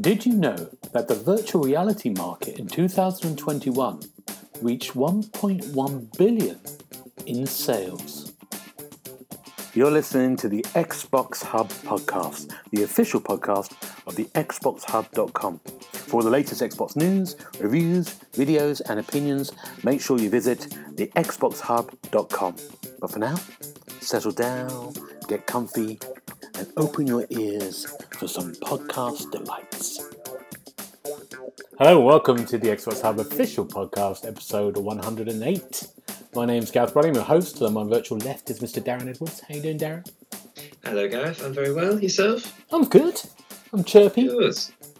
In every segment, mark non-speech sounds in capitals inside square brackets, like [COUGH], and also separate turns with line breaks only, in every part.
Did you know that the virtual reality market in 2021 reached 1.1 billion in sales? You're listening to the Xbox Hub podcast, the official podcast of the XboxHub.com. For the latest Xbox news, reviews, videos, and opinions, make sure you visit the XboxHub.com. But for now, settle down, get comfy, and open your ears for some podcast delights. Hello, welcome to the Xbox Hub official podcast, episode 108. My name's Gareth Brolly, I'm your host, and on my virtual left is Mr. Darren Edwards. How you doing, Darren?
Hello, Gareth. I'm very well. Yourself?
I'm good. I'm chirpy.
Good.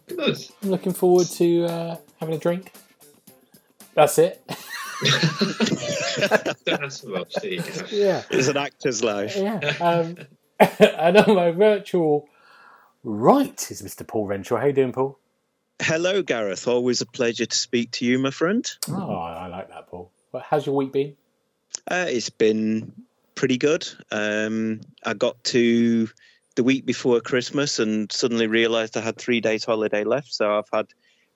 Good.
I'm looking forward to uh, having a drink. That's it. [LAUGHS]
Don't ask for much, do you, Gareth?
yeah.
It's an actor's life.
Yeah. [LAUGHS] Um, [LAUGHS] and on my virtual right is Mr. Paul Renshaw. How are you doing, Paul?
Hello, Gareth. Always a pleasure to speak to you, my friend.
Oh, I like that, Paul. Well, how's your week been?
Uh, it's been pretty good. Um, I got to the week before Christmas and suddenly realised I had three days holiday left. So I've had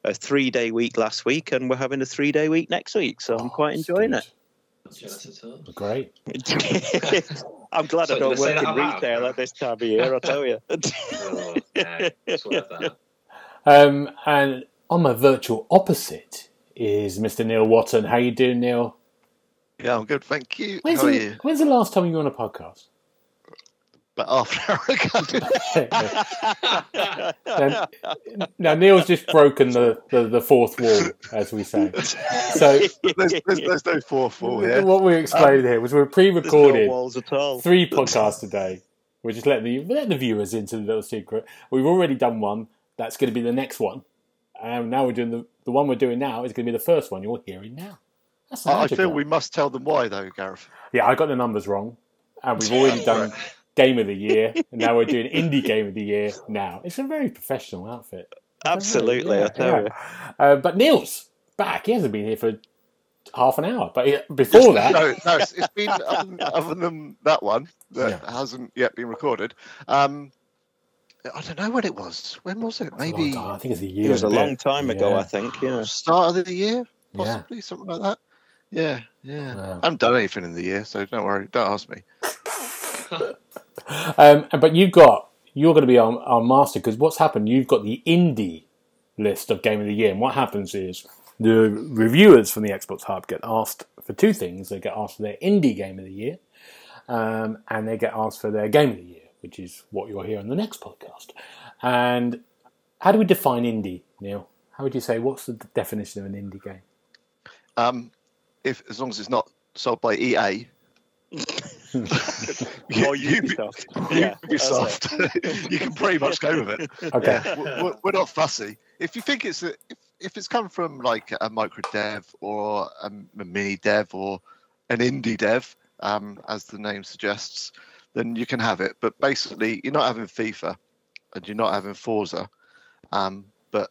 a three day week last week, and we're having a three day week next week. So I'm quite enjoying
Not jealous at all.
Great. [LAUGHS]
I'm glad
So
I don't
you're
work in
that out
retail
loud?
at this time of year. I tell you. [LAUGHS]
Oh, yeah, that.
Um, and on my virtual opposite is Mr. Neil Watson. How you doing, Neil?
Yeah, I'm good, thank you.
When's,
How are you?
when's the last time you were on a podcast?
About half an hour ago. [LAUGHS]
now, now, Neil's just broken the, the, the fourth wall, as we say. So [LAUGHS]
there's, there's, there's no fourth wall here.
what we explained here was we we're pre-recorded
walls at all.
three podcasts a day. We're just letting the letting the viewers into the little secret. We've already done one. That's going to be the next one. And now we're doing the the one we're doing now is going to be the first one you're hearing now. That's
I, I feel
of
we must tell them why, though, Gareth.
Yeah, I got the numbers wrong, and we've already done game of the year, [LAUGHS] and now we're doing indie game of the year. Now it's a very professional outfit. [LAUGHS]
Absolutely,
Yeah,
I tell
yeah.
you.
Uh, but Neil's back. He hasn't been here for half an hour, but he, before [LAUGHS] that,
No, no, it's, it's been other than, other than that one that hasn't yet been recorded. Um, I don't know when it was. When was it?
Long
Maybe
time. I think it's a year.
It was a
and bit.
long time ago,
Yeah.
I think. Yeah.
start of the year,
Yeah.
possibly something like that. Yeah, yeah.
Wow.
I haven't done anything in the year, so don't worry. Don't ask me. [LAUGHS]
Um, but you've got you're going to be our, our master because what's happened? You've got the indie list of game of the year, and what happens is the reviewers from the Xbox Hub get asked for two things. They get asked for their indie game of the year, um, and they get asked for their game of the year, which is what you'll hear on the next podcast. And how do we define indie, Neil? How would you say what's the definition of an indie game?
Um, if as long as it's not sold by EA,
Or Ubisoft. Yeah,
Ubisoft, [LAUGHS] you can pretty much go with it. [LAUGHS]
Okay.
We're- we're, we're not fussy. If you think it's a, if, if it's come from like a micro dev or a mini dev or an indie dev, um, as the name suggests, then you can have it. But basically, you're not having FIFA and you're not having Forza, um, but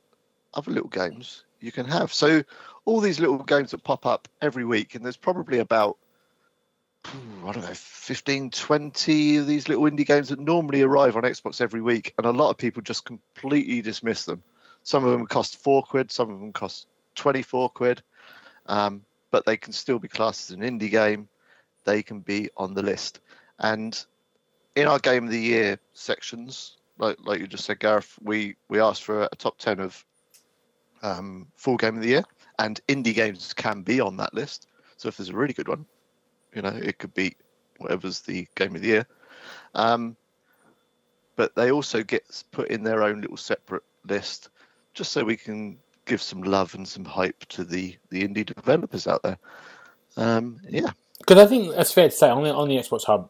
other little games you can have. So all these little games that pop up every week, and there's probably about I don't know, 15, 20 of these little indie games that normally arrive on Xbox every week, and a lot of people just completely dismiss them. Some of them cost four quid, some of them cost 24 quid, um, but they can still be classed as an indie game. They can be on the list. And in our Game of the Year sections, like, like you just said, Gareth, we, we asked for a top 10 of um, full Game of the Year, and indie games can be on that list. So if there's a really good one, you know, it could be whatever's the game of the year. Um, but they also get put in their own little separate list, just so we can give some love and some hype to the the indie developers out there. Um, yeah,
Because I think that's fair to say on the on the Xbox Hub,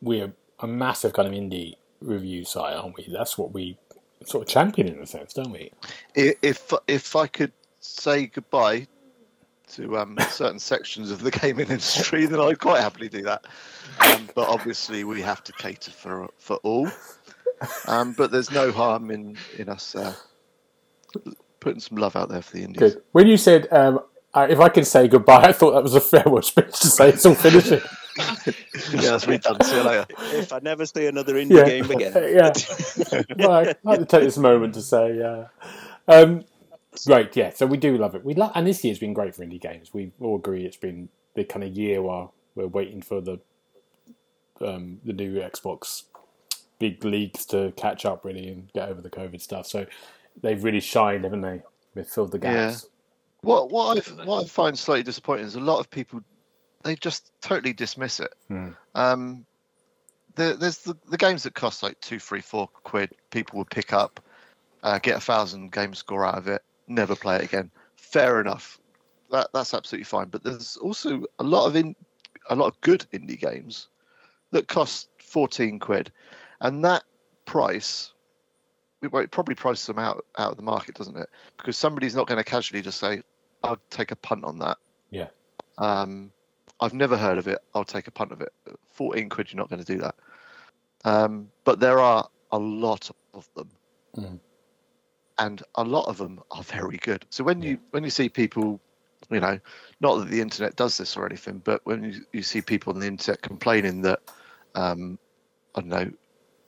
we're a massive kind of indie review site, aren't we? That's what we sort of champion in a sense, don't we?
If if I could say goodbye to um, certain sections of the gaming industry, then I'd quite happily do that. Um, but obviously, we have to cater for for all. Um, but there's no harm in in us uh, putting some love out there for the indies.
Good. When you said um, uh, if I can say goodbye, I thought that was a farewell speech to say it's all finishing. [LAUGHS]
yeah, that's me done. See you later.
If I never see another indie
Yeah.
game again, [LAUGHS]
yeah. well, I'd like to take this moment to say, yeah. Um, right, yeah. So we do love it. We love, and this year's been great for indie games. We all agree it's been the kind of year while we're waiting for the um, the new Xbox big leagues to catch up really and get over the COVID stuff. So they've really shined, haven't they? They've filled the gaps.
What what I what I find slightly disappointing is a lot of people they just totally dismiss it.
Hmm.
Um, there, there's the, the games that cost like two, three, four quid. People would pick up, uh, get a thousand game score out of it, never play it again. Fair enough. That that's absolutely fine. But there's also a lot of in a lot of good indie games that cost fourteen quid, and that price. Well, it probably prices them out out of the market, doesn't it? Because somebody's not going to casually just say, "I'll take a punt on that."
Yeah.
Um, I've never heard of it. I'll take a punt of it. 14 quid, you're not going to do that. Um, but there are a lot of them.
Mm.
And a lot of them are very good. So when you when you see people, you know, not that the internet does this or anything, but when you, you see people on the internet complaining that, um, I don't know,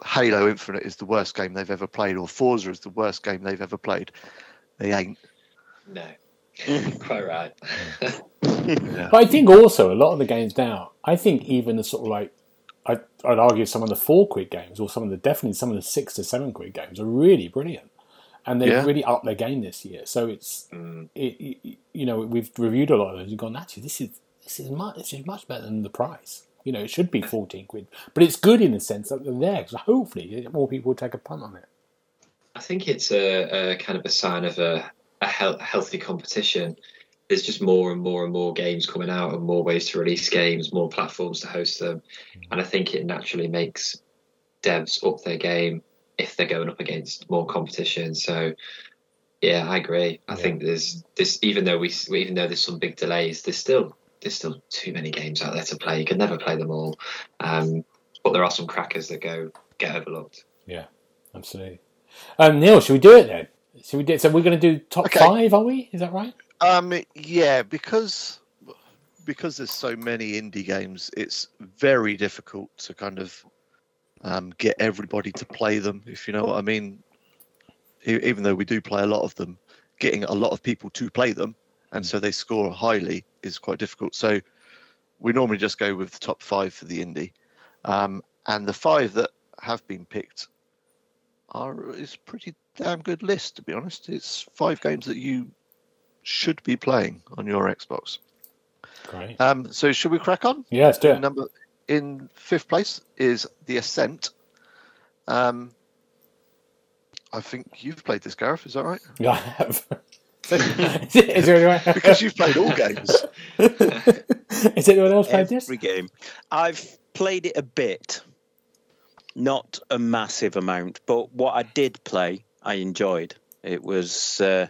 Halo Infinite is the worst game they've ever played, or Forza is the worst game they've ever played, they ain't.
No. [LAUGHS] Quite right.
But I think also a lot of the games now, I think even the sort of like, I, I'd argue some of the four quid games or some of the definitely some of the six to seven quid games are really brilliant, and they've
Yeah.
really upped their game this year. So it's
Mm.
it, it, you know we've reviewed a lot of those and gone actually this is this is much this is much better than the price. You know it should be fourteen quid, but it's good in the sense that they're there. So hopefully more people will take a punt on it.
I think it's a, a kind of a sign of a, a healthy competition. There's just more and more and more games coming out, and more ways to release games, more platforms to host them, and I think it naturally makes devs up their game if they're going up against more competition. So, yeah, I agree. I
Yeah.
think there's this, even though we, even though there's some big delays, there's still there's still too many games out there to play. You can never play them all, um, but there are some crackers that go get overlooked.
Yeah, absolutely. Um, Neil, should we do it then? Should we do, so we're going to do top
Okay.
five, are we? Is that right?
Um, yeah, because because there's so many indie games, it's very difficult to kind of um, get everybody to play them. If you know what I mean. Even though we do play a lot of them, getting a lot of people to play them, and so they score highly, is quite difficult. So we normally just go with the top five for the indie, um, and the five that have been picked are is pretty damn good list. To be honest, it's five games that you should be playing on your Xbox.
Great.
Um, so should we crack on?
Yeah, let's do it.
Number in fifth place is The Ascent. Um, I think you've played this, Gareth. Is that right? [LAUGHS]
Yeah, I have. [LAUGHS] is, there anyone, [LAUGHS]
Because you've played all games.
is anyone else played this?
every game. I've played it a bit, not a massive amount, but what I did play, I enjoyed. It was, uh,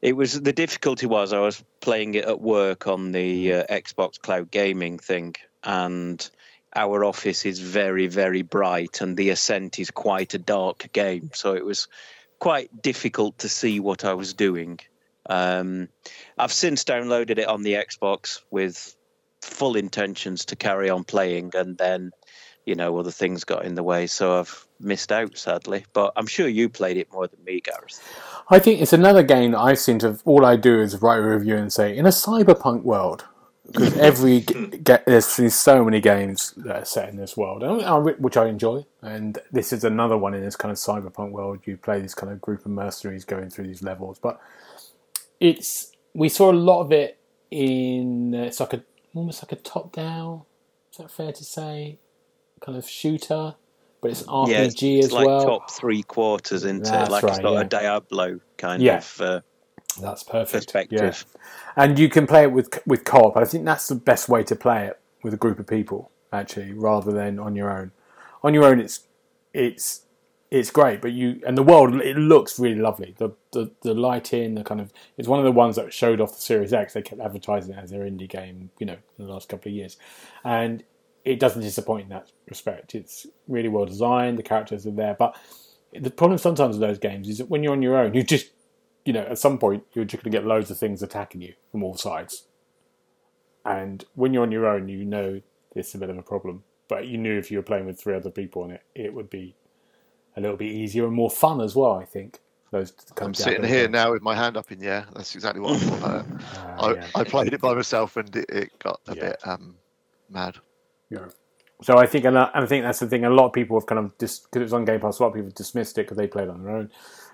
it was the difficulty was I was playing it at work on the uh, Xbox Cloud Gaming thing, and our office is very, very bright, and the Ascent is quite a dark game, so it was quite difficult to see what I was doing. Um, I've since downloaded it on the Xbox with full intentions to carry on playing, and then, you know, other things got in the way, so I've missed out sadly. But I'm sure you played it more than me, Gareth.
I think it's another game that I seem to. All I do is write a review and say, in a cyberpunk world, because [LAUGHS] every g- get there's, there's so many games that are set in this world, which I enjoy. And this is another one in this kind of cyberpunk world. You play this kind of group of mercenaries going through these levels, but it's we saw a lot of it in. It's like a almost like a top down. Is that fair to say? Kind of shooter, but it's RPG
yeah, it's,
as
it's like
well.
top three quarters into
That's
like
right,
it's
yeah.
a Diablo kind
Yeah.
of uh,
That's perfect.
perspective.
Yeah. and you can play it with with co-op. I think that's the best way to play it with a group of people, actually, rather than on your own. On your own, it's it's it's great, but you and the world it looks really lovely. The the, the lighting, the kind of it's one of the ones that showed off the Series X. They kept advertising it as their indie game, you know, in the last couple of years, and it doesn't disappoint in that respect. It's really well designed. The characters are there, but the problem sometimes with those games is that when you're on your own, you just you know, at some point you're just going to get loads of things attacking you from all sides. And when you're on your own, you know it's a bit of a problem. But you knew if you were playing with three other people on it, it would be a little bit easier and more fun as well. I think. Those
I'm sitting here now with my hand up in the air. That's exactly what I thought about it.
Uh, [LAUGHS]
I,
yeah.
I played it by myself and it, it got a
Yeah.
bit um, mad.
Yeah. So I think, and I and I think that's the thing. A lot of people have kind of just because it was on Game Pass. A lot of people dismissed it because they played on their own.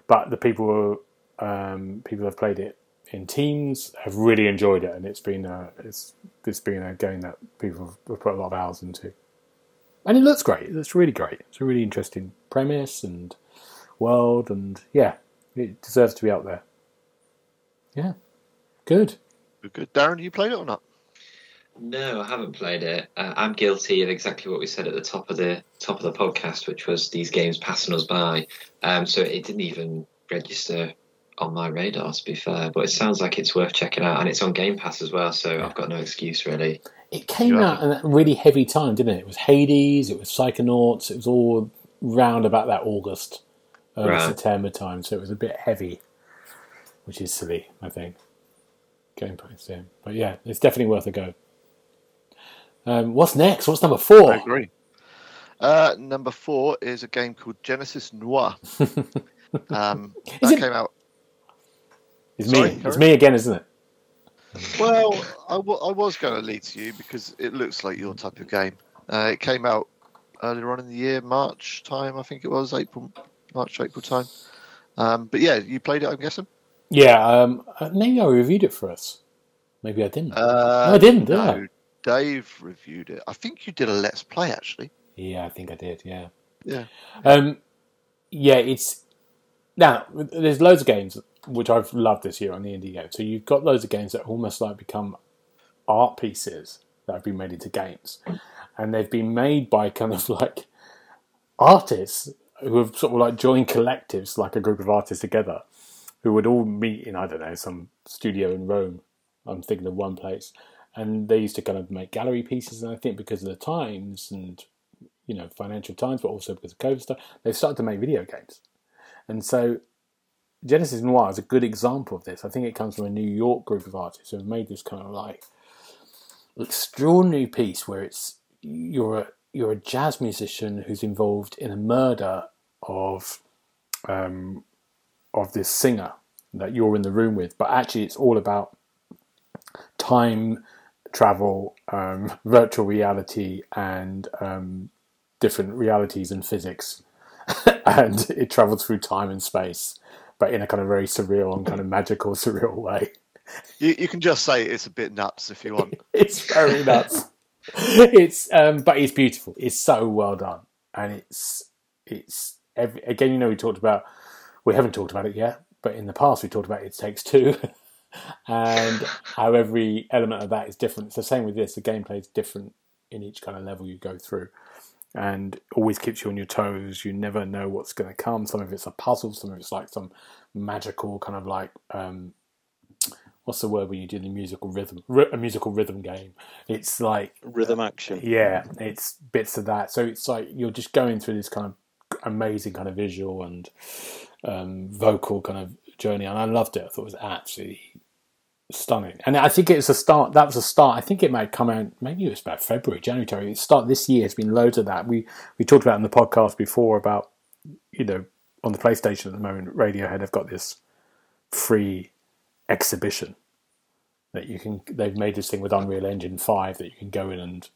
But the people, who, um, people have played it in teams have really enjoyed it, and it's been a, it's it's been a game that people have- have put a lot of hours into. And it looks great. It looks really great. It's a really interesting premise and world, and yeah, it deserves to be out there. Yeah, good.
Good, good. Darren, you played it or not?
No, I haven't played it. Uh, I'm guilty of exactly what we said at the top of the top of the podcast, which was these games passing us by. Um, so it didn't even register on my radar, to be fair. But it sounds like it's worth checking out, and it's on Game Pass as well. So I've got no excuse really.
It came out at a really heavy time, didn't it? It was Hades, it was Psychonauts, it was all round about that August, early
Right.
September time, so it was a bit heavy, which is silly, I think. Gameplay sim. But yeah, it's definitely worth a go. Um, what's next? What's number four?
I agree. Uh, number four is a game called Genesis Noir. [LAUGHS] um, that
it-
came out.
It's
Sorry,
me. It's me again, isn't it?
Well, I, w- I was going to lead to you because it looks like your type of game. Uh, it came out earlier on in the year, March time, I think it was April, March, April time. Um, but yeah, you played it, I'm guessing.
Yeah, um, uh, maybe I reviewed it for us. Maybe I didn't.
Uh,
No, I didn't, did
no,
I?
Dave reviewed it. I think you did a Let's Play actually.
Yeah, I think I did. Yeah.
Yeah.
Um, yeah, it's now there's loads of games which I've loved this year on the indie game. So you've got loads of games that almost like become art pieces that have been made into games, and they've been made by kind of like artists who have sort of like joined collectives, like a group of artists together, who would all meet in I don't know some studio in Rome. I'm thinking of one place, and they used to kind of make gallery pieces. And I think because of the times and you know financial times, but also because of COVID stuff, they've started to make video games. And so Genesis Noir is a good example of this. I think it comes from a New York group of artists who have made this kind of like extraordinary piece where it's you're a you're a jazz musician who's involved in a murder of um, of this singer that you're in the room with, but actually it's all about time travel, um, virtual reality, and um, different realities and physics, [LAUGHS] and it travels through time and space, but in a kind of very surreal and kind of magical, [LAUGHS] surreal way.
You, you can just say it's a bit nuts if you want. [LAUGHS]
It's very nuts. it's um, but it's beautiful. It's so well done, and it's it's every, again. You know, we talked about we haven't talked about it yet, but in the past we talked about it takes two, and how every element of that is different. It's the same with this. The gameplay is different in each kind of level you go through, and always keeps you on your toes. You never know what's going to come. Some of it's a puzzle. Some of it's like some magical kind of like. Um, What's the word when you do the musical rhythm? A musical rhythm game. It's like
Rhythm action.
yeah, it's bits of that. So it's like you're just going through this kind of amazing kind of visual and um, vocal kind of journey, and I loved it. I thought it was absolutely stunning. And I think it's a start. That was a start. I think it might come out. Maybe it was about February, January. Start this year. It's been loads of that. We we talked about in the podcast before about you know on the PlayStation at the moment. Radiohead have got this free exhibition that you can. They've made this thing with Unreal Engine Five that you can go in and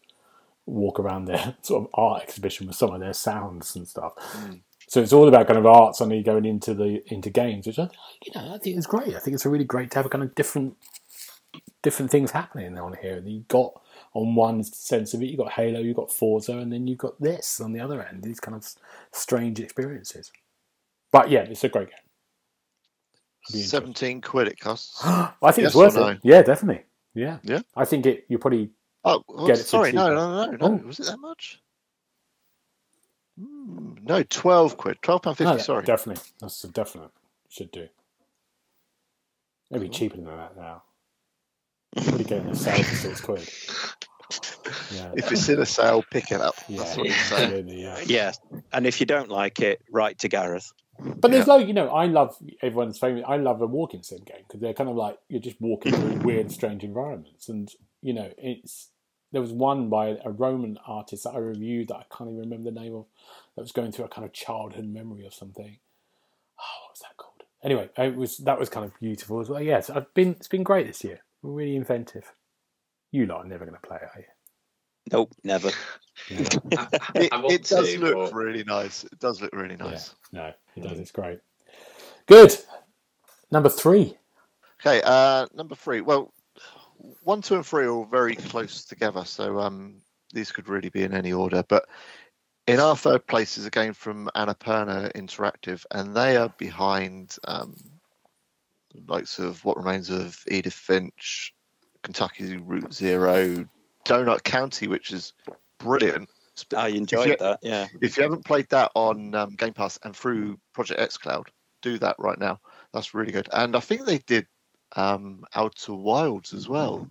walk around their [LAUGHS] sort of art exhibition with some of their sounds and stuff. Hmm. So it's all about kind of art suddenly going into the into games, which I you know I think is great. I think it's really great to have a kind of different different things happening on here. You got on one sense of it, you got Halo, you got Forza, and then you've got this on the other end. These kind of strange experiences. But yeah, it's a great game. I'd be interested.
Seventeen quid it costs. [GASPS]
I think
Yes
it's worth
or
it.
no?
Yeah, definitely. Yeah,
Yeah?
I think it. You probably
Oh, well,
Get it for
sorry, no, no, no, no.
Oh.
Was it that much? Hmm, no, twelve quid, twelve pound fifty.
no,
sorry,
definitely. That's a definite. Should do. Maybe cheaper than that now. Probably getting a sale for six quid. Yeah.
if it's in a sale, pick it up.
Yeah,
That's what it's saying.
yeah.
Yeah, and if you don't like it, write to Gareth.
But there's like you know, I love everyone's favorite. I love a walking sim game because they're kind of like you're just walking through weird, strange environments, and you know, it's there was one by a Roman artist that I reviewed that I can't even remember the name of. That was going through a kind of childhood memory or something. Oh, what was that called? Anyway, it was that was kind of beautiful as well. Yes, I've been it's been great this year. Really inventive. You lot are never going to play it, are you?
Nope, never. [LAUGHS]
I, I-
It,
I
it does
to,
look
but
really nice. It does look really nice.
No, it does. It's great. Good. Number three.
Okay, uh, number three. Well, one, two, and three are all very close together, so um, these could really be in any order. But in our third place is a game from Annapurna Interactive, and they are behind um, the likes of What Remains of Edith Finch, Kentucky Route Zero, Donut County, which is brilliant.
I enjoyed
you-
that. Yeah.
If you haven't played that on um, Game Pass and through Project xCloud, do that right now. That's really good. And I think they did um, Outer Wilds as well.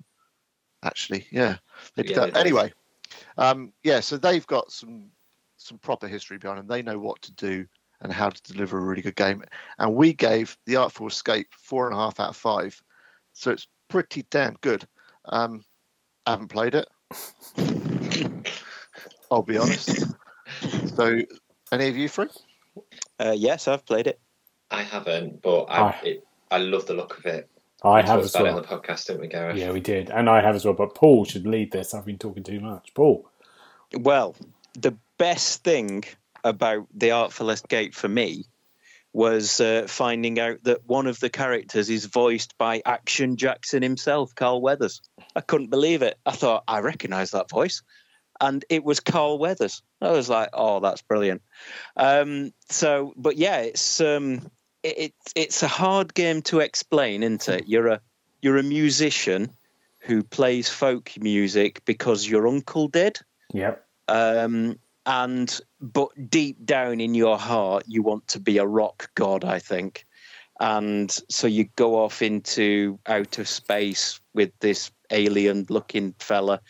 Actually, yeah, they did
Yeah,
that. Anyway, um, yeah, so they've got some some proper history behind them. They know what to do and how to deliver a really good game. And we gave The Artful Escape four and a half out of five, so it's pretty damn good. Um, I haven't played it. [LAUGHS] I'll be honest. So, any of you three?
Uh, yes, I've played it.
I haven't. But I,
Ah.
it, I love the look of it.
I
We
have as
about
well.
it on the podcast, didn't we, Gareth?
Yeah, we did, and I have as well. But Paul should lead this. I've been talking too much. Paul.
Well, the best thing about the Artful Escape for me was uh, finding out that one of the characters is voiced by Action Jackson himself, Carl Weathers. I couldn't believe it. I thought I recognise that voice, and it was Carl Weathers. I was like, "Oh, that's brilliant." Um, so, but yeah, it's um, it, it, it's a hard game to explain, isn't it? You're a you're a musician who plays folk music because your uncle did
Yep.
um, and but deep down in your heart you want to be a rock god i think and so you go off into outer space with this alien looking fella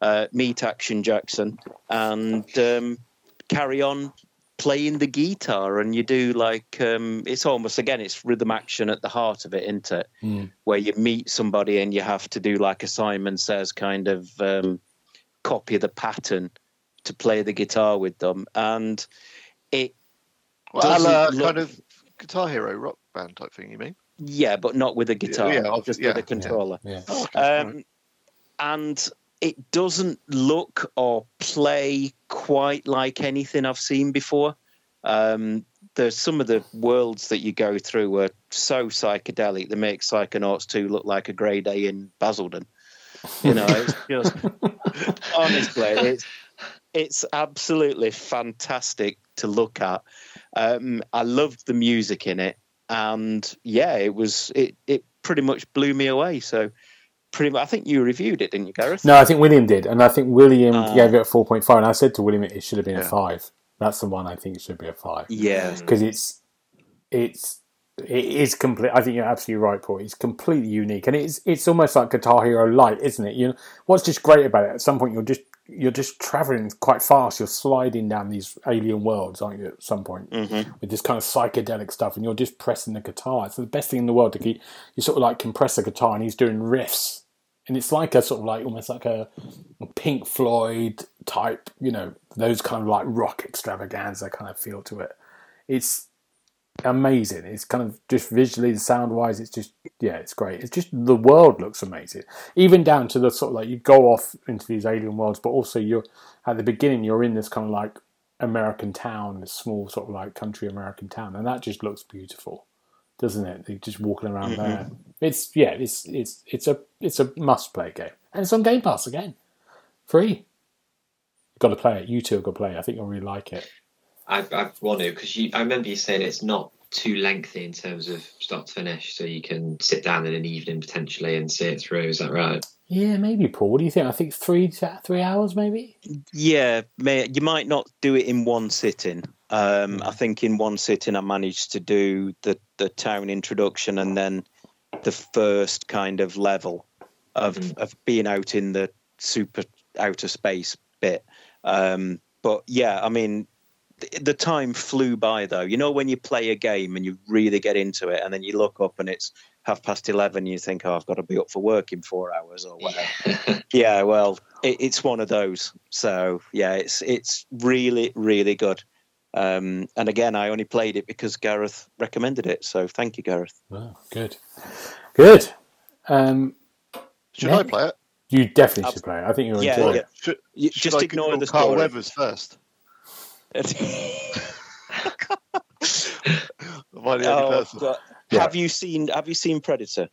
uh, meet action jackson and um, carry on playing the guitar and you do like um, it's almost again it's rhythm action at the heart of it isn't it
Mm.
where you meet somebody and you have to do like a simon says kind of um, copy the pattern to play the guitar with them and it
Well,
Doesn't
uh,
look-
kind of Guitar Hero rock band type thing, you mean?
yeah but not with a guitar
yeah, obvi-
just
yeah,
with a controller
Yeah.
Oh, okay.
um, and it doesn't look or play quite like anything I've seen before. Um, there's some of the worlds that you go through are so psychedelic they make Psychonauts 2 look like a grey day in Basildon. You know, it's [LAUGHS] just honestly, it's it's absolutely fantastic to look at. Um, I loved the music in it, and yeah, it was it it pretty much blew me away. So pretty much, I think you reviewed it, didn't you, Gareth?
No, I think William did, and I think William
Ah.
gave it a four point five, and I said to William it should have been a five. That's the one I think it should be a five
Yeah,
because it's it's it is complete. I think you're absolutely right, Paul. It's completely unique, and it's it's almost like Guitar Hero Light, isn't it? You know what's just great about it? At some point, you're just you're just traveling quite fast. You're sliding down these alien worlds, aren't you? At some point,
Mhm.
with this kind of psychedelic stuff, and you're just pressing the guitar. It's the best thing in the world to keep. You sort of like compress the guitar, and he's doing riffs, and it's like a sort of like almost like a, Pink Floyd type, you know, those kind of like rock extravaganza kind of feel to it. It's amazing. It's kind of just visually and sound wise, it's just yeah, it's great. It's just the world looks amazing, even down to the sort of like you go off into these alien worlds, but also you're at the beginning you're in this kind of like American town, this small sort of like country American town, and that just looks beautiful, doesn't it? You're just walking around
Mhm.
there. It's yeah, it's it's it's a it's a must play game, and it's on Game Pass again, free. Got to play it. You two got to play it. I think you'll really like it.
I, I want to because I remember you saying it's not too lengthy in terms of start to finish, so you can sit down in an evening potentially and see it through. Is that right?
Yeah, maybe Paul. What do you think? I think three three hours, maybe.
yeah. May, you might not do it in one sitting. Um, I think in one sitting I managed to do the the town introduction and then the first kind of level of
Mhm.
of being out in the super outer space bit. Um, but yeah, I mean, the, the time flew by though. You know when you play a game and you really get into it, and then you look up and it's half past eleven. And you think, oh, I've got to be up for work in four hours or whatever. yeah, well, it, it's one of those. So yeah, it's it's really really good. Um, and again, I only played it because Gareth recommended it. So thank you, Gareth.
Oh, good, good. Um,
Should
Yeah.
I play it?
you definitely should play it. I think you'll
Yeah,
enjoy
yeah.
it.
Should,
You,
should
just
I
ignore the
Carl. Weathers first. [LAUGHS] Am I the only
Oh,
person?
God.
Yeah.
Have you seen Have you seen Predator,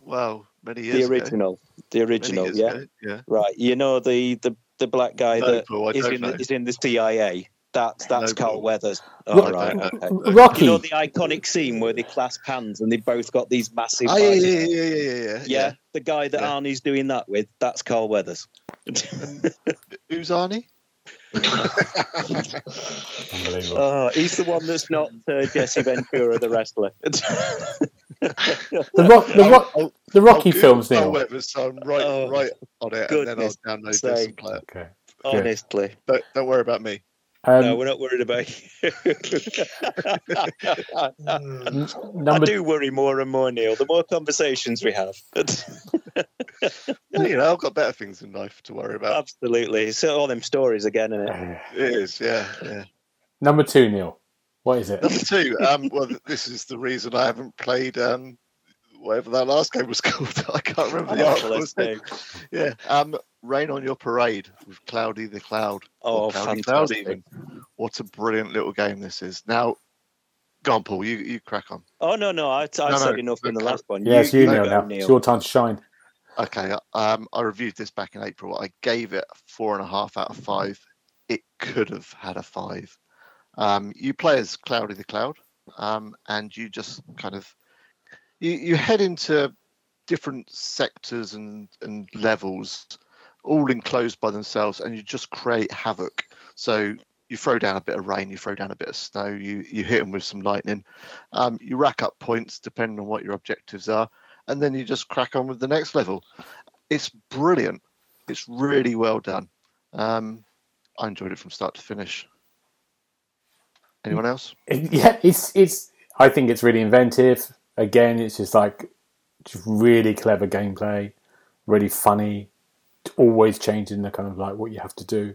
Well, many years
the
ago.
original? The original, yeah.
ago, Yeah.
Right. You know the the, the black guy
No,
that
Paul,
is in the, is in the CIA. That's that's
No,
Carl Weathers.
Well,
Oh, right. Okay.
Rocky.
You know the iconic scene where they clasp hands and they both got these massive.
Oh, yeah,
eyes?
yeah, yeah, yeah, yeah, yeah,
Yeah, the guy that
Yeah.
Arnie's doing that with, that's Carl Weathers. [LAUGHS]
Who's Arnie?
Unbelievable.
oh, he's the one that's not uh, Jesse Ventura, the wrestler.
the rock, the rock,
I'll- oh, oh,
the Rocky
I'll Google
films,
Carl
Neil.
Weathers, so I'm right,
Oh,
right on it, and then I'll
goodness
download this
sake.
and play it.
Okay.
Honestly,
Don't, don't worry about me.
Um,
no, we're not worried about you. [LAUGHS] I do worry more and more, Neil. The more conversations we have,
you know, I've got better things in life to worry about.
absolutely. So all them stories again, isn't it? [SIGHS]
It is, yeah, yeah.
number two, Neil. What is it?
Number two, um, well, this is the reason I haven't played um, whatever that last game was [LAUGHS] called. I can't remember the
Marvelous
article. [LAUGHS]
game.
Yeah, um, Rain on Your Parade with Cloudy the Cloud.
Oh,
or Cloudy
fantastic.
even. What a brilliant little game this is. Now, go on, Paul. You you crack on.
Oh no, no, I, I
No,
said
no,
enough in the
no,
last one.
Yeah, it's you,
go,
Neil. Now it's your time to shine.
Okay, um, I reviewed this back in April. I gave it a four and a half out of five. It could have had a five. Um, you play as Cloudy the Cloud, um, and you just kind of you, you head into different sectors and, and levels, all enclosed by themselves, and you just create havoc. So you throw down a bit of rain, you throw down a bit of snow, you you hit them with some lightning. Um, you rack up points depending on what your objectives are, and then you just crack on with the next level. It's brilliant. It's really well done. Um, I enjoyed it from start to finish. Anyone else? [LAUGHS]
Yeah, it's it's. I think it's really inventive. Again, it's just like just really clever gameplay, really funny. Always changing the kind of like what you have to do.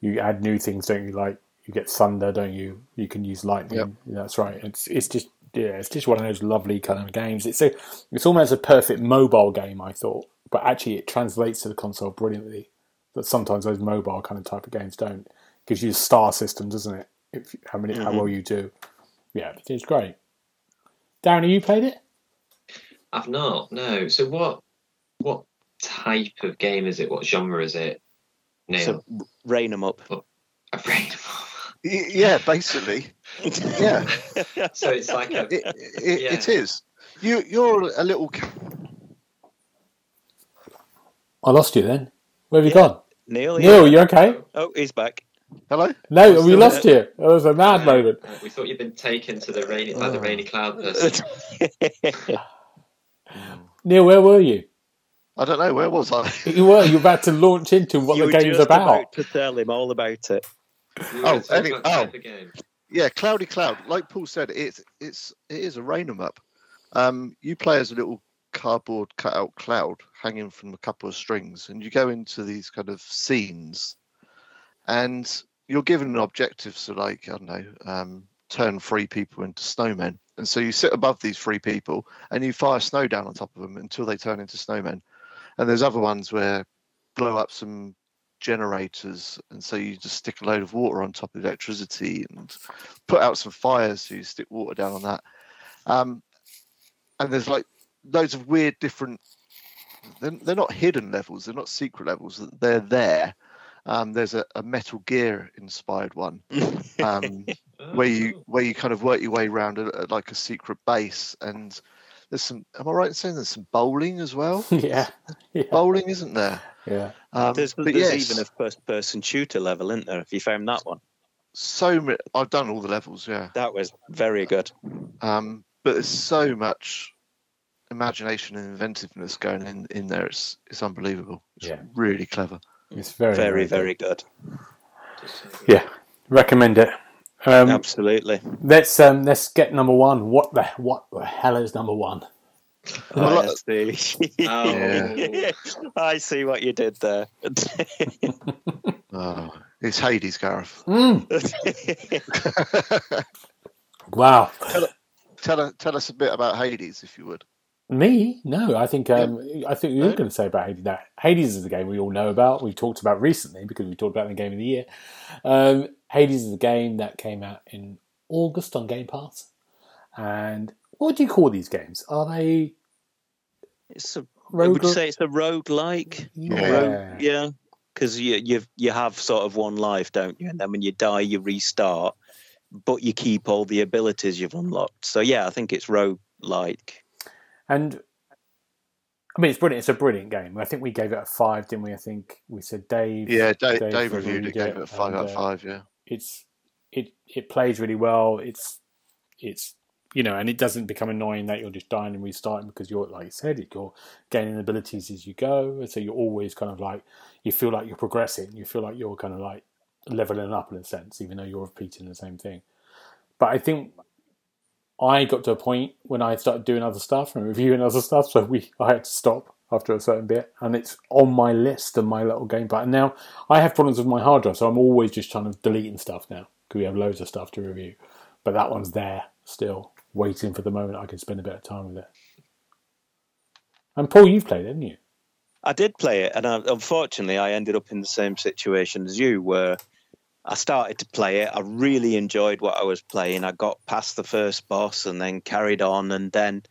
You add new things, don't you? Like you get thunder, don't you? You can use lightning.
Yep.
That's right. It's it's just yeah, it's just one of those lovely kind of games. It's a it's almost a perfect mobile game, I thought, but actually it translates to the console brilliantly. But sometimes those mobile kind of type of games don't. Gives you a star system, doesn't it? If how many how
Mhm.
well you do. Yeah, it's great. Darren, have you played it?
I've not. No. So what? What type of game is it? What genre is it? Neil.
So rain them up.
Afraid.
Y- Yeah, basically. [LAUGHS] Yeah,
so it's like a.
it, it,
Yeah.
it is. You you're a little.
I lost you then. Where have you
Yeah.
gone?
Neil,
Neil,
yeah.
you okay?
Oh, he's back.
Hello.
No, we
still
lost you. It was a mad moment.
We thought you'd been taken to the rainy, by the
Oh.
rainy cloud [LAUGHS] person. [LAUGHS]
Neil, where were you?
I don't know where was I.
You were. You were about to launch into what
you
the game's
just
about.
to tell him all about it.
We
Oh,
gonna
any-
about the
oh.
game.
yeah, Cloudy Cloud. Like Paul said, it's it's it is a rain 'em up. Um, you play as a little cardboard cutout cloud hanging from a couple of strings, and you go into these kind of scenes, and you're given an objective. So, like I don't know, um, turn three people into snowmen, and so you sit above these three people and you fire snow down on top of them until they turn into snowmen. And there's other ones where blow up some generators and so you just stick a load of water on top of electricity and put out some fires so you stick water down on that um, and there's like loads of weird different they're, they're not hidden levels they're not secret levels they're there um, there's a, a metal gear inspired one [LAUGHS] um, where you
Oh,
where you kind of work your way around a, a- like a secret base and there's some am i right in saying there's some bowling as well? [LAUGHS]
Yeah, yeah,
bowling isn't there?
Yeah.
um,
There's,
but
there's
yes,
even a first-person shooter level, isn't there? If you found that one,
so many i've done all the levels yeah.
That was very good.
um, but there's so much imagination and inventiveness going in in there. It's it's unbelievable. It's
Yeah.
really clever
It's very,
Very,
good.
very good.
good.
Yeah, Recommend it. Um,
Absolutely.
let's um, let's get number one. What the what the hell is number one?
Well,
I [LAUGHS] see.
Oh.
I see what you did there. [LAUGHS]
Oh, it's Hades, Gareth.
Mm. [LAUGHS] Wow.
tell, us- tell us a bit about Hades, if you would.
Me? No, I think um, I think you were
No?
going to say about Hades. Now, Hades is a game we all know about. We've talked about recently because we talked about in the game of the year. Um, Hades is a game that came out in August on Game Pass. And what do you call these games? Are they
it's a.
rogue?
would say it's a rogue like.
yeah.
Yeah, because you you you have sort of one life, don't you? And then when you die, you restart, but you keep all the abilities you've unlocked. So yeah, I think it's rogue like.
And I mean, it's brilliant. It's a brilliant game. I think we gave it a five, didn't we? I think we said Dave.
Yeah, Dave,
Dave
Dave reviewed it, gave it a five
and,
out of
uh,
five. Yeah,
it's it it plays really well. It's it's you know, and it doesn't become annoying that you're just dying and restarting because you're like you said, you're gaining abilities as you go, and so you're always kind of like you feel like you're progressing. You feel like you're kind of like leveling up in a sense, even though you're repeating the same thing. But I think I got to a point when I started doing other stuff and reviewing other stuff, so we I had to stop after a certain bit, and it's on my list of my little game. And now I have problems with my hard drive, so I'm always just trying to deleting stuff now because we have loads of stuff to review. But that one's there still, waiting for the moment I can spend a bit of time with it. And Paul, you've played, haven't you?
I did play it, and I, unfortunately, I ended up in the same situation as you, where I started to play it. I really enjoyed what I was playing. I got past the first boss and then carried on, and then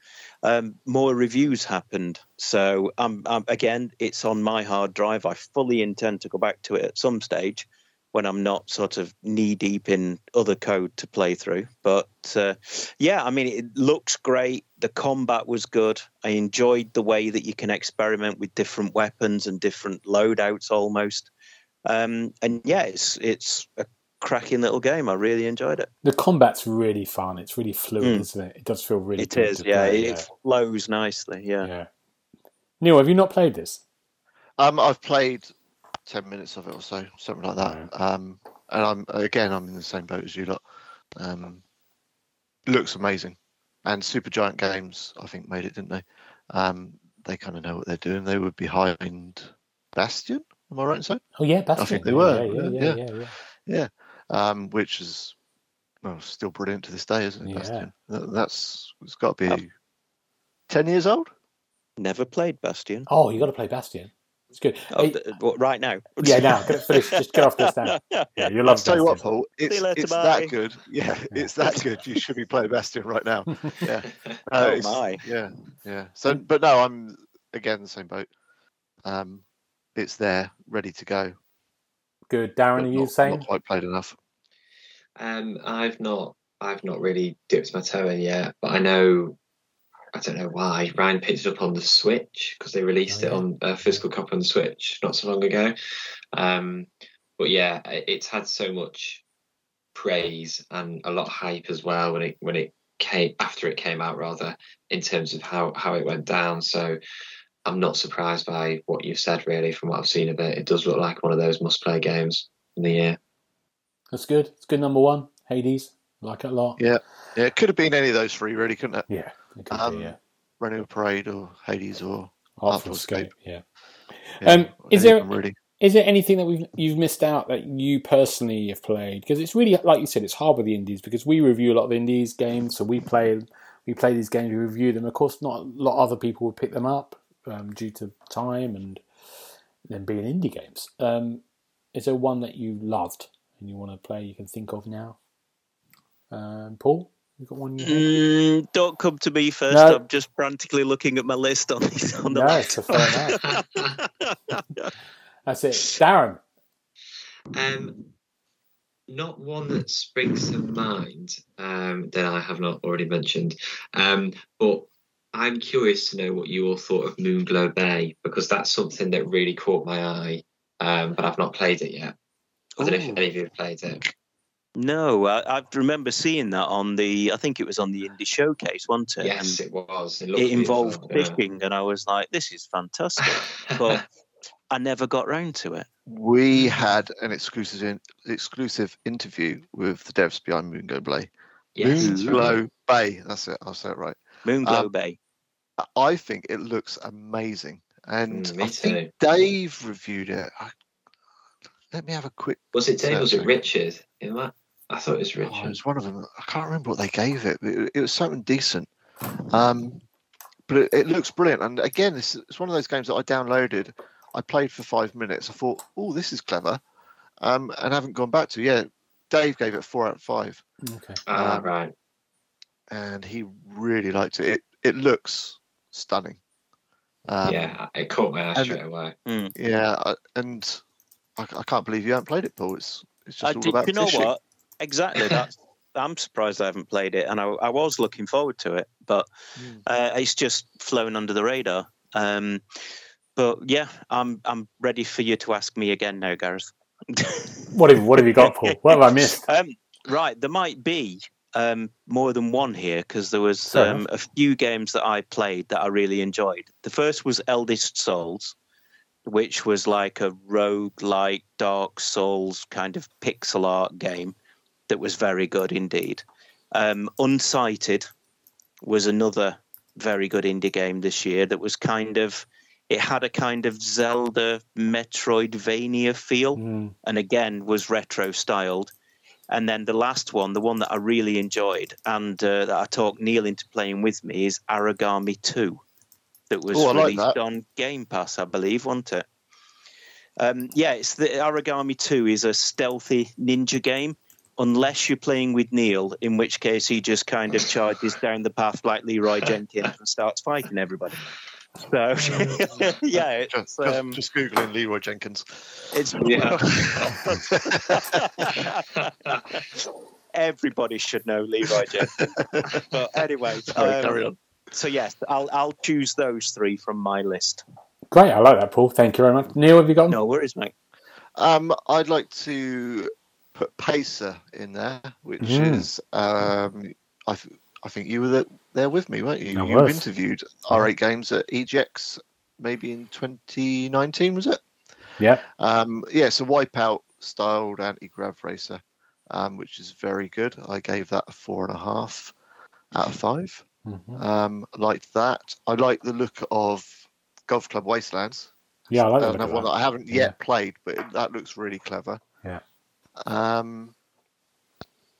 um, more reviews happened. So, um, um, again, it's on my hard drive. I fully intend to go back to it at some stage when I'm not sort of knee deep in other code to play through. But uh, yeah, I mean, it looks great. The combat was good. I enjoyed the way that you can experiment with different weapons and different loadouts almost. Um, and yeah, it's it's a cracking little game. I really enjoyed it.
The combat's really fun. It's really fluid,
Mm.
isn't it? It does feel really
It
good
is, yeah.
play,
It flows nicely, yeah.
yeah. Neil, have you not played this?
um, I've played ten minutes of it or so, something like that. Um, and I'm again, I'm in the same boat as you lot. Um, looks amazing, and Supergiant Games, I think, made it, didn't they? Um, they kind of know what they're doing. They were behind Bastion. Am I right in saying?
Oh yeah, Bastion.
I think they were,
Yeah, yeah,
yeah,
yeah, yeah. yeah.
Yeah, um, which is well, still brilliant to this day, isn't it?
Yeah.
Bastion. That, that's it's got to be
Um,
ten years old.
Never played Bastion.
Oh, you got to play Bastion. It's good.
Oh,
Hey,
th- what, right now?
yeah, now get finish. Just get off this now. [LAUGHS] Yeah, you'll
I'll
love
tell you what, Paul. It's,
later,
it's that good. Yeah, [LAUGHS] it's that good. You should be playing Bastion right now. [LAUGHS] Yeah. Uh,
Oh, my.
Yeah, yeah. So, but no, I'm again the same boat. Um, it's there, ready to go.
Good,
but
Darren. Are you
not,
saying?
not quite played enough?
Um, I've not, I've not really dipped my toe in yet, but I know, I don't know why. Ryan picked it up on the Switch because they released
Oh,
it on a physical copy on the Switch not so long ago. Um, but yeah, it's had so much praise and a lot of hype as well when it when it came after it came out, rather in terms of how how it went down. So. I'm not surprised by what you've said, really, from what I've seen of it. It does look like one of those must play games in the year.
That's good. It's good number one. Hades. Like it a lot.
Yeah. Yeah, it could have been any of those three, really, couldn't it?
Yeah. It could
Um,
be, yeah.
Running a Parade or Hades or
Artful
Artful
Escape.
Escape.
Yeah.
yeah,
Um, is
any
there-
really?
Is there anything that we've you've missed out that you personally have played? Because it's really like you said, it's hard with the indies because we review a lot of indies games, so we play we play these games, we review them. Of course, not a lot of other people would pick them up um, due to time and them being indie games. Um, is there one that you loved and you want to play? You can think of now. Um, Paul, you got one? You?
Mm, don't come to me first.
No.
I'm just frantically looking at my list on, this, on the
No, it's a fair
laptop. [LAUGHS]
That's it, Darren.
Um, not one that springs to mind um, that I have not already mentioned, um, but I'm curious to know what you all thought of Moonglow Bay because that's something that really caught my eye, um, but I've not played it yet. I don't know if any of you have played it.
No, I, I remember seeing that on the. I think it was on the indie showcase, wasn't it?
Yes,
And
it was. It,
it
looked
involved
beautiful, yeah.
fishing, and I was like, "This is fantastic." But [LAUGHS] I never got round to it.
We had an exclusive in, exclusive interview with the devs behind Moonglow Bay.
Yes, that's right.
Moonglow Bay. That's it. I'll say it right.
Moonglow
Um,
Bay.
I think it looks amazing, and
Mm, me
I think
too.
Dave reviewed it. I, let me have a quick.
Was it Dave? Was it
Searching.
Richard in that? I thought it was
Oh,
Richard.
it was one of them. I can't remember what they gave it. It, it was something decent. Um, but it, it looks brilliant. And again, it's, it's one of those games that I downloaded. I played for five minutes. I thought, oh, this is clever, um, and haven't gone back to. Yeah, Dave gave it four out of five,
Okay.
ah,
um,
right.
and he really liked it. It, it looks stunning. Um,
yeah, it caught my eye
and-
straight away.
yeah, I- and I, I can't believe you haven't played it, Paul. It's it's
I
just all
did,
about
you know
fishing.
what? Exactly. [LAUGHS] That's. I'm surprised I haven't played it, and I, I was looking forward to it, but
Mm.
uh, it's just flown under the radar. Um, but yeah, I'm I'm ready for you to ask me again now, Gareth.
What have What have you got, Paul? What have I missed? [LAUGHS]
Um, right, there might be um, more than one here because there was um, a few games that I played that I really enjoyed. The first was Eldest Souls, which was like a rogue-like Dark Souls kind of pixel art game that was very good indeed. Um, Unsighted was another very good indie game this year that was kind of it had a kind of Zelda Metroidvania feel
Mm,
and again was retro styled. And then the last one, the one that I really enjoyed and uh, that I talked Neil into playing with me, is Aragami 2, that was
Oh, I like
released
that.
on Game Pass, I believe, wasn't it? Um, yeah, it's the Aragami 2 is a stealthy ninja game, unless you're playing with Neil, in which case he just kind of charges down the path like Leroy Jenkins and starts fighting everybody. So, [LAUGHS] yeah, [LAUGHS]
Just,
it's,
just,
um,
just googling Leroy Jenkins.
it's [LAUGHS]
Yeah.
everybody should know Leroy Jenkins. but anyway,
Sorry,
um,
carry on.
so yes, I'll I'll choose those three from my list.
great, I like that, Paul. Thank you very much. Neil, have you got?
No worries, mate.
Um, I'd like to put Pacer in there, which
Mm.
is um, I, th- I think you were there, there with me, weren't you? You interviewed R8 Games at EGX maybe in 2019, was it?
Yeah.
Um, yeah, it's a wipeout styled anti grav racer, um, which is very good. I gave that a four and a half out of five.
Mhm.
Um, liked that. I like the look of Golf Club Wastelands.
Yeah, I like that.
Uh, another one that I haven't yet played, but it, that looks really clever.
Yeah.
Um,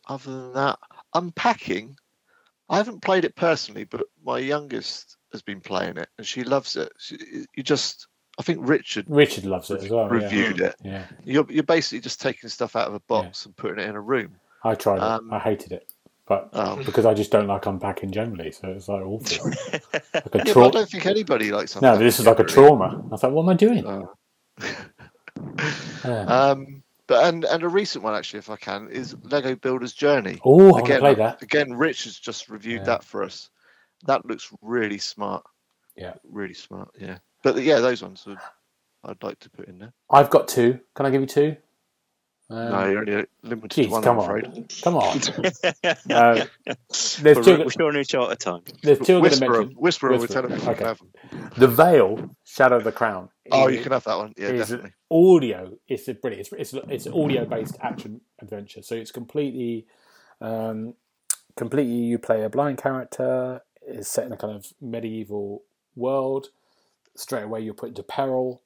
other than that, unpacking. I haven't played it personally, but my youngest has been playing it, and she loves it. She, you just, I think Richard
Richard loves it as well. yeah.
reviewed it.
Yeah,
You're, you're basically just taking stuff out of a box and putting it in a room.
I tried it.
Um,
I hated it, but
Um,
because I just don't like unpacking generally, so it's like awful. [LAUGHS] like a
yeah, I don't think anybody likes.
No, this is like a trauma. I thought, what am I doing?
Uh, [LAUGHS]
Yeah.
um, but and and a recent one actually, if I can, is Lego Builder's Journey.
oh, I want
again,
play that.
Again, Rich has just reviewed
Yeah.
that for us. That looks really smart.
Yeah.
Really smart. Yeah. But yeah, those ones would, I'd like to put in there.
I've got two. Can I give you two? Um,
no, you're only limited
geez,
to one,
come
I'm
on.
afraid.
Come on. [LAUGHS] [LAUGHS]
uh,
There's
we're,
two.
we're running short of time.
There's two I'm
Whisperer. Whisperer, we're telling
okay.
can have them.
The Vale, Shadow of the Crown.
Oh, you can have that one. Yeah, definitely.
audio. It's a brilliant. It's it's, it's an audio based action adventure. So it's completely, um, completely. You play a blind character. It's set in a kind of medieval world. Straight away, you're put into peril.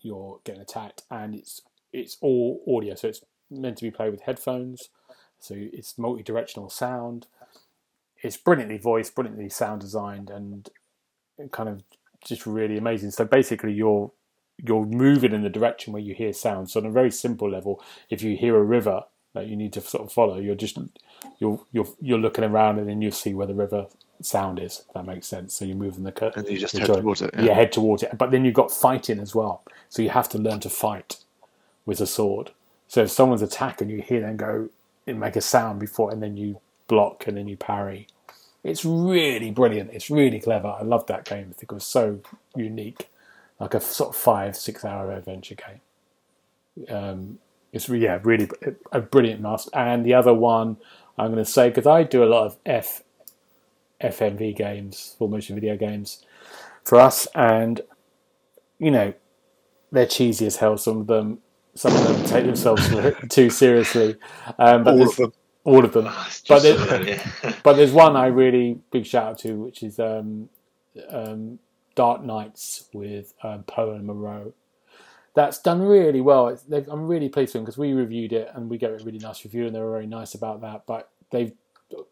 You're getting attacked, and it's it's all audio. So it's meant to be played with headphones. So it's multi directional sound. It's brilliantly voiced, brilliantly sound designed, and kind of just really amazing. So basically, you're you're moving in the direction where you hear sound. So on a very simple level, if you hear a river that you need to sort of follow, you're just you're you're you're looking around and then you see where the river sound is. If that makes sense. So you're moving the curtain.
And you just head
joint.
towards it.
Yeah.
Yeah.
head towards it. But then you've got fighting as well. So you have to learn to fight with a sword. So if someone's attacking, you hear them go and make a sound before, and then you block and then you parry. It's really brilliant. It's really clever. I love that game. I think it was so unique, like a sort of five, six hour adventure game. Um, it's yeah, really a brilliant master. And the other one I'm going to say because I do a lot of F FMV games, full motion video games, for us, and you know, they're cheesy as hell. Some of them, some of them take themselves [LAUGHS] too seriously. Um, but
All of them.
all of them.
It's
But
just
it-
some of them, yeah.
But there's one I really big shout out to, which is um, um, Dark Knights with um, Poe and Munro. That's done really well. I'm really pleased with them because we reviewed it and we it a really nice review, and they were very nice about that. But they've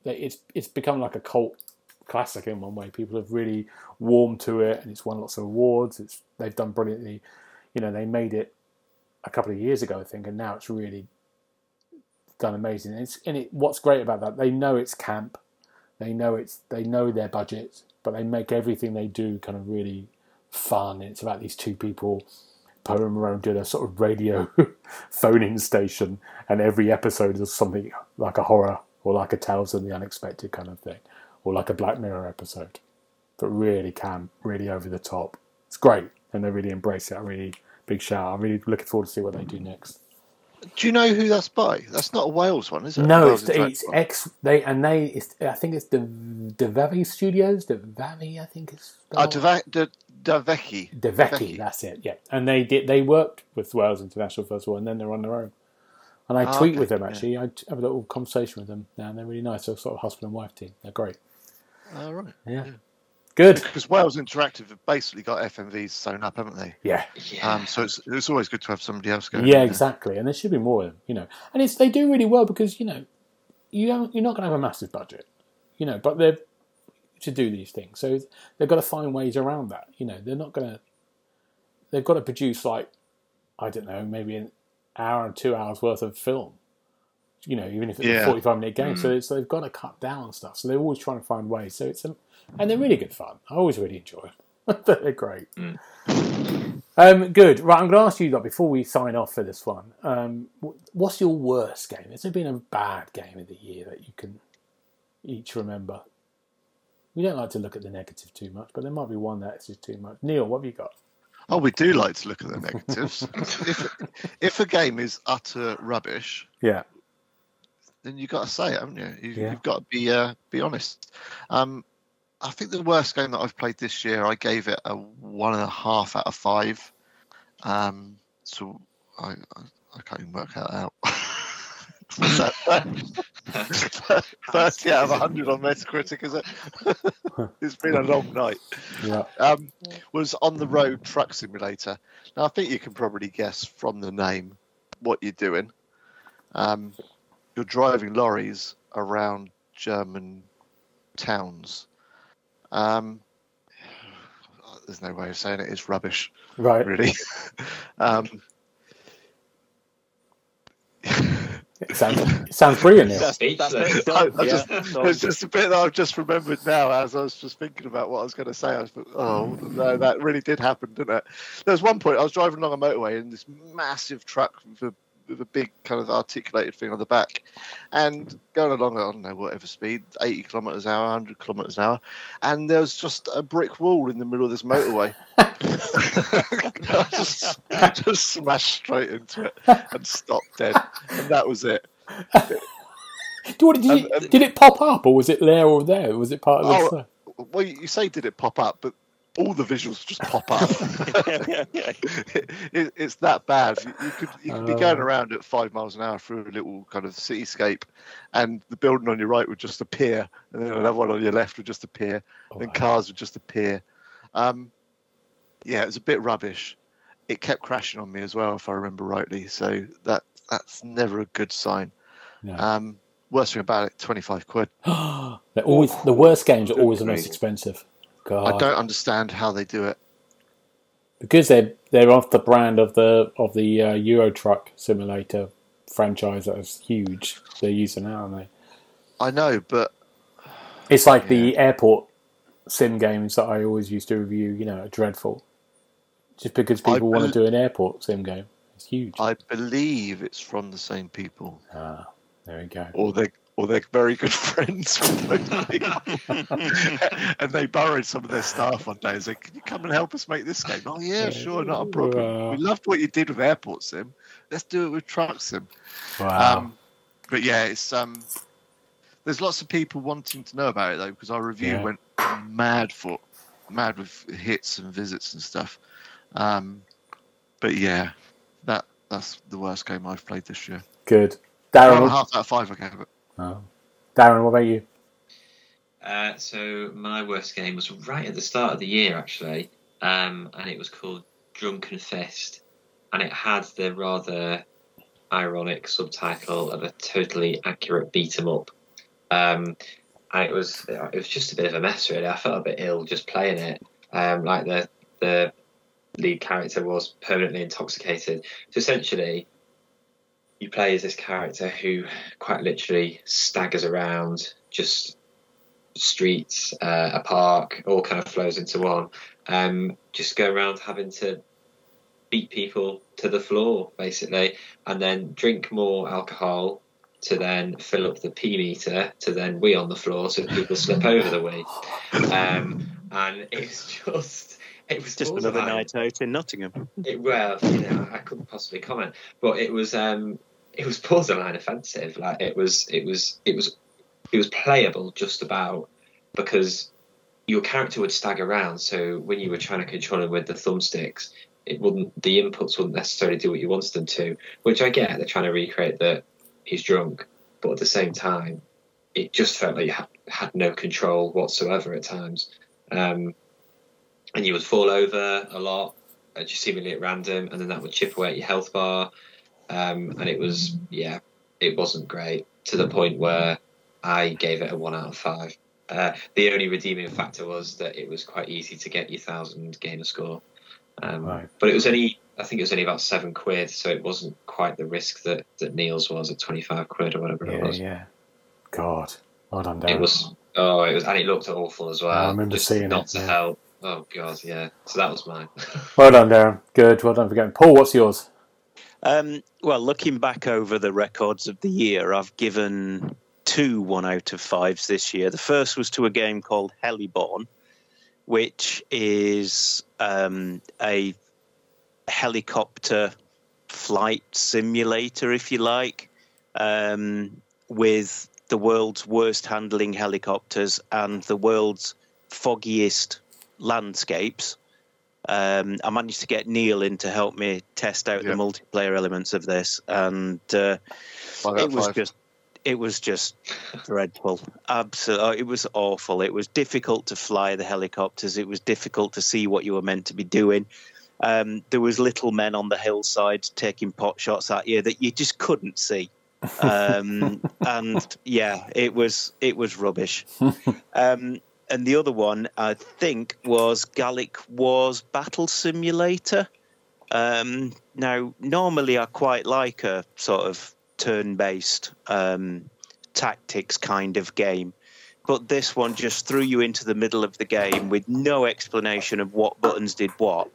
they, it's it's become like a cult classic in one way. People have really warmed to it, and it's won lots of awards. It's they've done brilliantly. You know, they made it a couple of years ago, I think, and now it's really done amazing. And and it, what's great about that, they know it's camp, they know it's they know their budget, but they make everything they do kind of really fun. It's about these two people. Poe Munro did a sort of radio [LAUGHS] phone-in station, and every episode is something like a horror or like a Tales of the Unexpected kind of thing, or like a Black Mirror episode. But really camp, really over the top. It's great, and they really embrace it. I really big shout. I'm really looking forward to see what they do next.
Do you know who that's by? That's not a Wales one, is it?
No, it's, it's. X. They and they. It's, I think it's the Devavi Studios. Devavi, I think it's.
Ah, Da- D'Avekki.
Deveki,
Deveki.
that's it. Yeah, and they did. They worked with Wales International Festival, and then they're on their own. And I
Ah,
tweet
okay,
with them
yeah.
actually. I t- have a little conversation with them now, and they're really nice. They're sort of husband and wife team. They're great.
Oh, right.
Yeah, good.
Because Wales Interactive have basically got FMVs sewn up, haven't they?
Yeah,
Yeah.
Um, so it's it's always good to have somebody else going.
yeah,
in there.
exactly. And there should be more of them, you know. And it's they do really well because you know you haven't, you're not going to have a massive budget, you know, but they're to do these things, so they've got to find ways around that. You know, they're not going to. They've got to produce like I don't know, maybe an hour and two hours worth of film. You know, even if it's
Yeah.
a forty-five minute game, so it's, they've got to cut down on stuff. So they're always trying to find ways. So it's a, and they're really good fun. I always really enjoy them. [LAUGHS] they're great. Um, good. Right, I'm going to ask you, like, before we sign off for this one, um, what's your worst game? Has there been a bad game of the year that you can each remember? We don't like to look at the negative too much, but there might be one that's just too much. Neil, what have you got?
Oh, we do like to look at the negatives. [LAUGHS] if if a game is utter rubbish,
Yeah.
then you've got to say it, haven't you? you
Yeah.
You've got to be uh, be honest. Um, I think the worst game that I've played this year, I gave it a one and a half out of five. Um, so I, I, I can't even work that out. What's [LAUGHS] that? 30 out of 100 on Metacritic, is it? [LAUGHS] it's been a long night.
Yeah.
Um, was on the road truck simulator. Now, I think you can probably guess from the name what you're doing. Um, you're driving lorries around German towns. Um, there's no way of saying it. It's rubbish,
Right.
really. [LAUGHS] um,
It sounds, it sounds brilliant, Neil.
That's, that's
Speechless.
next
I. I
Yeah,
just,
so-
there's just a bit that I've just remembered now as I was just thinking about what I was going to say. I was, oh, no, that really did happen, didn't it? There was one point I was driving along a motorway and this massive truck with a, with a big kind of articulated thing on the back and going along, I don't know, whatever speed, 80 kilometres an hour, 100 kilometres an hour, and there was just a brick wall in the middle of this motorway. I [LAUGHS] [LAUGHS] just, just smashed straight into it and stopped dead. And that was it.
Did, you,
And- and-
did it pop up, or was it there or there? Was it part of the?
Oh, well, you say did it pop up, but all the visuals just pop up. [LAUGHS] it, it's that bad. You, you could you could be going
Oh.
around at five miles an hour through a little kind of cityscape, and the building on your right would just appear, and then another one on your left would just appear,
Oh,
then cars would just appear. Um, yeah, it was a bit rubbish. It kept crashing on me as well, if I remember rightly. So that that's never a good sign.
No.
Um, worst thing about it, twenty five quid. [GASPS]
They're always the worst games are always the most expensive. God.
I don't understand how they do it.
because they're they're off the brand of the of the uh, Euro Truck Simulator franchise that is huge. They're using now, aren't they?
I know, but
It's like the airport sim games that I always used to review. You know, are dreadful. Just because people want to do an airport sim game, it's huge.
I believe it's from the same people,
ah, there we go.
or they or they're very good [LAUGHS] friends with those people. [LAUGHS] and they borrowed some of their staff one day and said, "Can you come and help us make this game?" Oh yeah, sure, not a problem.
Wow.
We loved what you did with Airport Sim. Let's do it with Truck Sim.
Wow.
Um, but yeah, it's um, there's lots of people wanting to know about it though because our review
Yeah.
went mad for mad with hits and visits and stuff. Um, but yeah, that that's the worst game I've played this year.
Good.
Four
Darren,
and a
what,
half out of five I gave it.
Oh. Darren, what about you?
Uh, so my worst game was right at the start of the year, actually, um, and it was called Drunken Fist, and it had the rather ironic subtitle of a totally accurate beat 'em up. Um, and it was it was just a bit of a mess, really. I felt a bit ill just playing it. Um, like the the lead character was permanently intoxicated. So essentially, you play as this character who quite literally staggers around, just streets, uh, a park, all kind of flows into one. Um, just go around having to beat people to the floor, basically, and then drink more alcohol to then fill up the P meter to then wee on the floor so people slip [LAUGHS] over the wee. Um, and it's just. It was
Just another night out in Nottingham.
It, well, you know, I couldn't possibly comment, but it was um, it was borderline offensive. Like it was, it was, it was, it was playable just about because your character would stagger around. So when you were trying to control him with the thumbsticks, it wouldn't, the inputs wouldn't necessarily do what you wanted them to. Which I get. They're trying to recreate that he's drunk, but at the same time, it just felt like you had, had no control whatsoever at times. Um, and you would fall over a lot uh, just seemingly at random, and then that would chip away at your health bar. Um, and it was, yeah, it wasn't great to the point where I gave it a one out of five. Uh, the only redeeming factor was that it was quite easy to get your thousand gamer score. Um,
Right.
But it was only, I think it was only about seven quid, so it wasn't quite the risk that, that Neil's was at 25 quid or whatever it was.
yeah. God, well done, Darren.
It was, oh, it was, and it looked awful as well.
I remember
Just
seeing
not
it,
to
yeah.
help. Oh, God, yeah. So that was mine. [LAUGHS]
Well done, Darren. Good. Well done for getting. Paul, what's yours?
Um, well, looking back over the records of the year, I've given two one out of fives this year. The first was to a game called Heliborne, which is um, a helicopter flight simulator, if you like, um, with the world's worst handling helicopters and the world's foggiest landscapes. Um, I managed to get Neil in to help me test out
Yeah.
the multiplayer elements of this, and uh, it was
five.
just it was just dreadful. Absolutely, it was awful. It was difficult to fly the helicopters. It was difficult to see what you were meant to be doing. Um, there was little men on the hillside taking pot shots at you that you just couldn't see. [LAUGHS] Um, and yeah, it was it was rubbish. [LAUGHS] Um, and the other one I think was Gallic Wars Battle Simulator. Um, now, normally I quite like a sort of turn-based um, tactics kind of game, but this one just threw you into the middle of the game with no explanation of what buttons did what.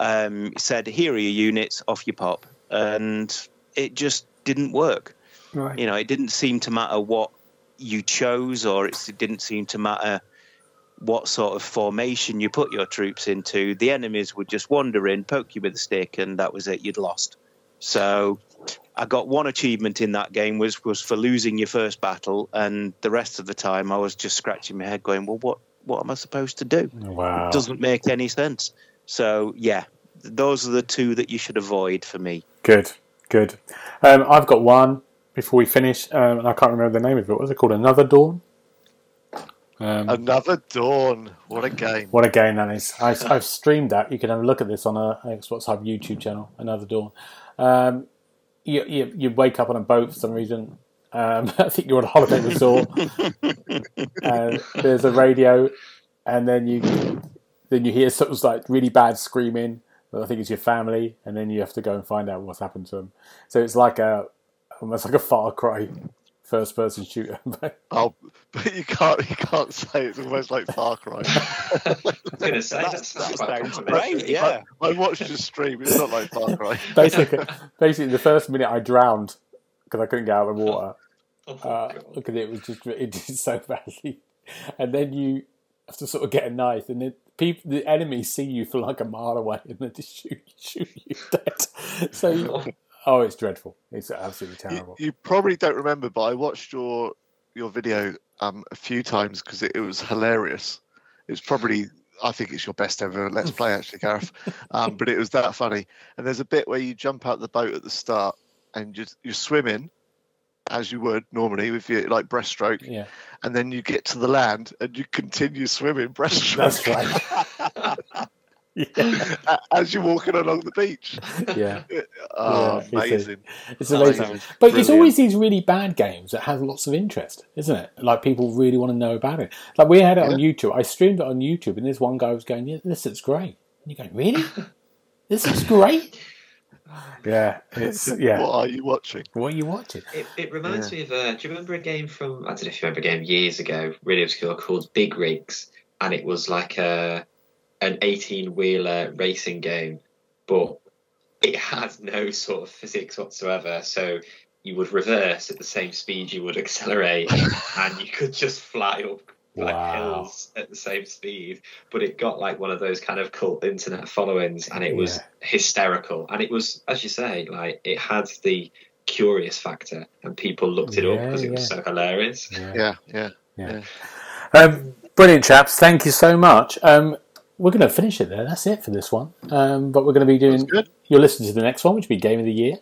Um, it said, "Here are your units, off you pop," and it just didn't work.
Right.
You know, it didn't seem to matter what you chose, or it didn't seem to matter what sort of formation you put your troops into. The enemies would just wander in, poke you with a stick, and that was it. You'd lost. So I got one achievement in that game was was for losing your first battle, and the rest of the time I was just scratching my head, going, "Well, what what am I supposed to do?
Wow.
It doesn't make any sense." So yeah, those are the two that you should avoid for me.
Good. Good. Um, I've got one before we finish, um, and I can't remember the name of it. What was it called? Another Dawn. Um,
Another Dawn. What a game.
What a game that is! I, I've streamed that. You can have a look at this on a Xbox Hub YouTube channel. Another Dawn. Um, you, you you wake up on a boat for some reason. Um, [LAUGHS] I think you're on a holiday resort. and [LAUGHS] there's a radio, and then you then you hear something like really bad screaming. I think it's your family, and then you have to go and find out what's happened to them. So it's like a almost like a Far Cry first person shooter. [LAUGHS]
Oh, but you can't you can't say it's almost like Far Cry. [LAUGHS]
I was going to say
That's-
that's, that's
that
quite
sounds
complimentary.
great, yeah.
I watched the stream. It's not like Far Cry. [LAUGHS]
basically, basically, the first minute I drowned because I couldn't get out of the water.
Oh,
Uh, look at it, it was just it did so badly, and then you have to sort of get a knife, and then people, the enemies see you from like a mile away, and they just shoot, shoot you dead. So, you, oh, it's dreadful. It's absolutely terrible.
you probably don't remember, but I watched your your video um, a few times because it, it was hilarious. It's probably I think it's your best ever Let's Play, [LAUGHS] actually, Gareth. Um, but it was that funny. And there's a bit where you jump out the boat at the start and you're, you're swimming as you would normally with your like breaststroke,
Yeah,
and then you get to the land and you continue swimming breaststroke
that's right. [LAUGHS] yeah,
as you're walking along the beach. [LAUGHS] [LAUGHS]
yeah.
Oh,
Yeah, it's a-
amazing.
It's amazing.
Amazing.
But it's always these really bad games that have lots of interest, isn't it? Like people really want to know about it. Like we had it on YouTube. I streamed it on YouTube, and this one guy was going, "Yeah, this looks great." And you're going, "Really? this looks great." [LAUGHS] Yeah, it's yeah.
What are you watching?
What are you watching?
It, it reminds me of. Uh, do you remember a game from? I don't know if you remember a game years ago, really obscure, called Big Rigs, and it was like a an eighteen wheeler racing game, but it had no sort of physics whatsoever. So you would reverse at the same speed you would accelerate, [LAUGHS] and you could just fly up like
Wow.
hills at the same speed. But it got like one of those kind of cult internet followings, and it was
Yeah.
hysterical. And it was, as you say, like it had the curious factor, and people looked it up because it was so hilarious.
Yeah, yeah.
Yeah. Um, brilliant, chaps. Thank you so much. Um, we're going to finish it there. That's it for this one. Um, but we're going to be doing.
That's good.
You'll listen to the next one, which will be Game of the Year.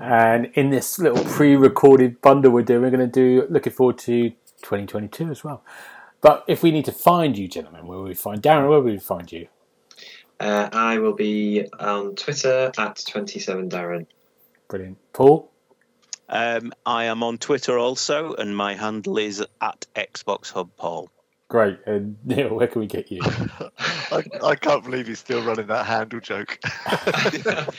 And in this little pre-recorded bundle we're doing, we're going to do. Looking forward to 2022 as well. But if we need to find you, gentlemen, where will we find Darren? Where will we find you?
Uh, I will be on Twitter at twenty seven Darren.
Brilliant, Paul.
Um, I am on Twitter also, and my handle is at Xbox Hub Paul.
Great. And [LAUGHS] Neil, where can we get you? [LAUGHS]
I, I can't believe he's still running that handle joke. [LAUGHS]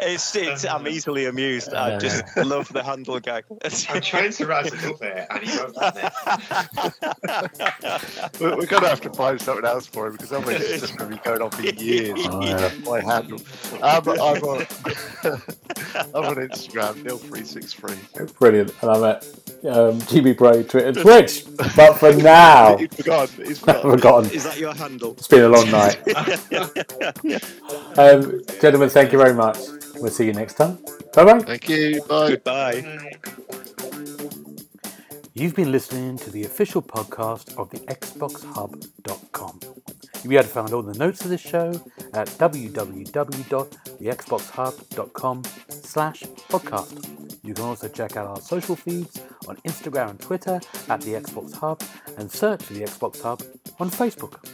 It's, it's, I'm easily amused. I
Yeah.
just love the handle gag.
I'm trying to write it up there, and he won't let me.
we're, we're going to have to find something else for him because otherwise it's just going to be going on for years.
Oh, yeah.
My handle. Um, I'm, on, I'm on Instagram, Neil363.
Brilliant. And I'm at um, GB Pro, Twitter, Twitch. But for now,
He's forgotten. He's
I've [LAUGHS]
forgotten.
forgotten.
Is that your handle?
It's been a long night. [LAUGHS] Um, gentlemen, thank you very much. We'll see you next time. Bye bye.
Thank you. Bye.
Goodbye.
You've been listening to the official podcast of the XboxHub.com. You'll be able to find all the notes of this show at www.thexboxhub.com slash podcast. You can also check out our social feeds on Instagram and Twitter at the Xbox Hub and search for the Xbox Hub on Facebook.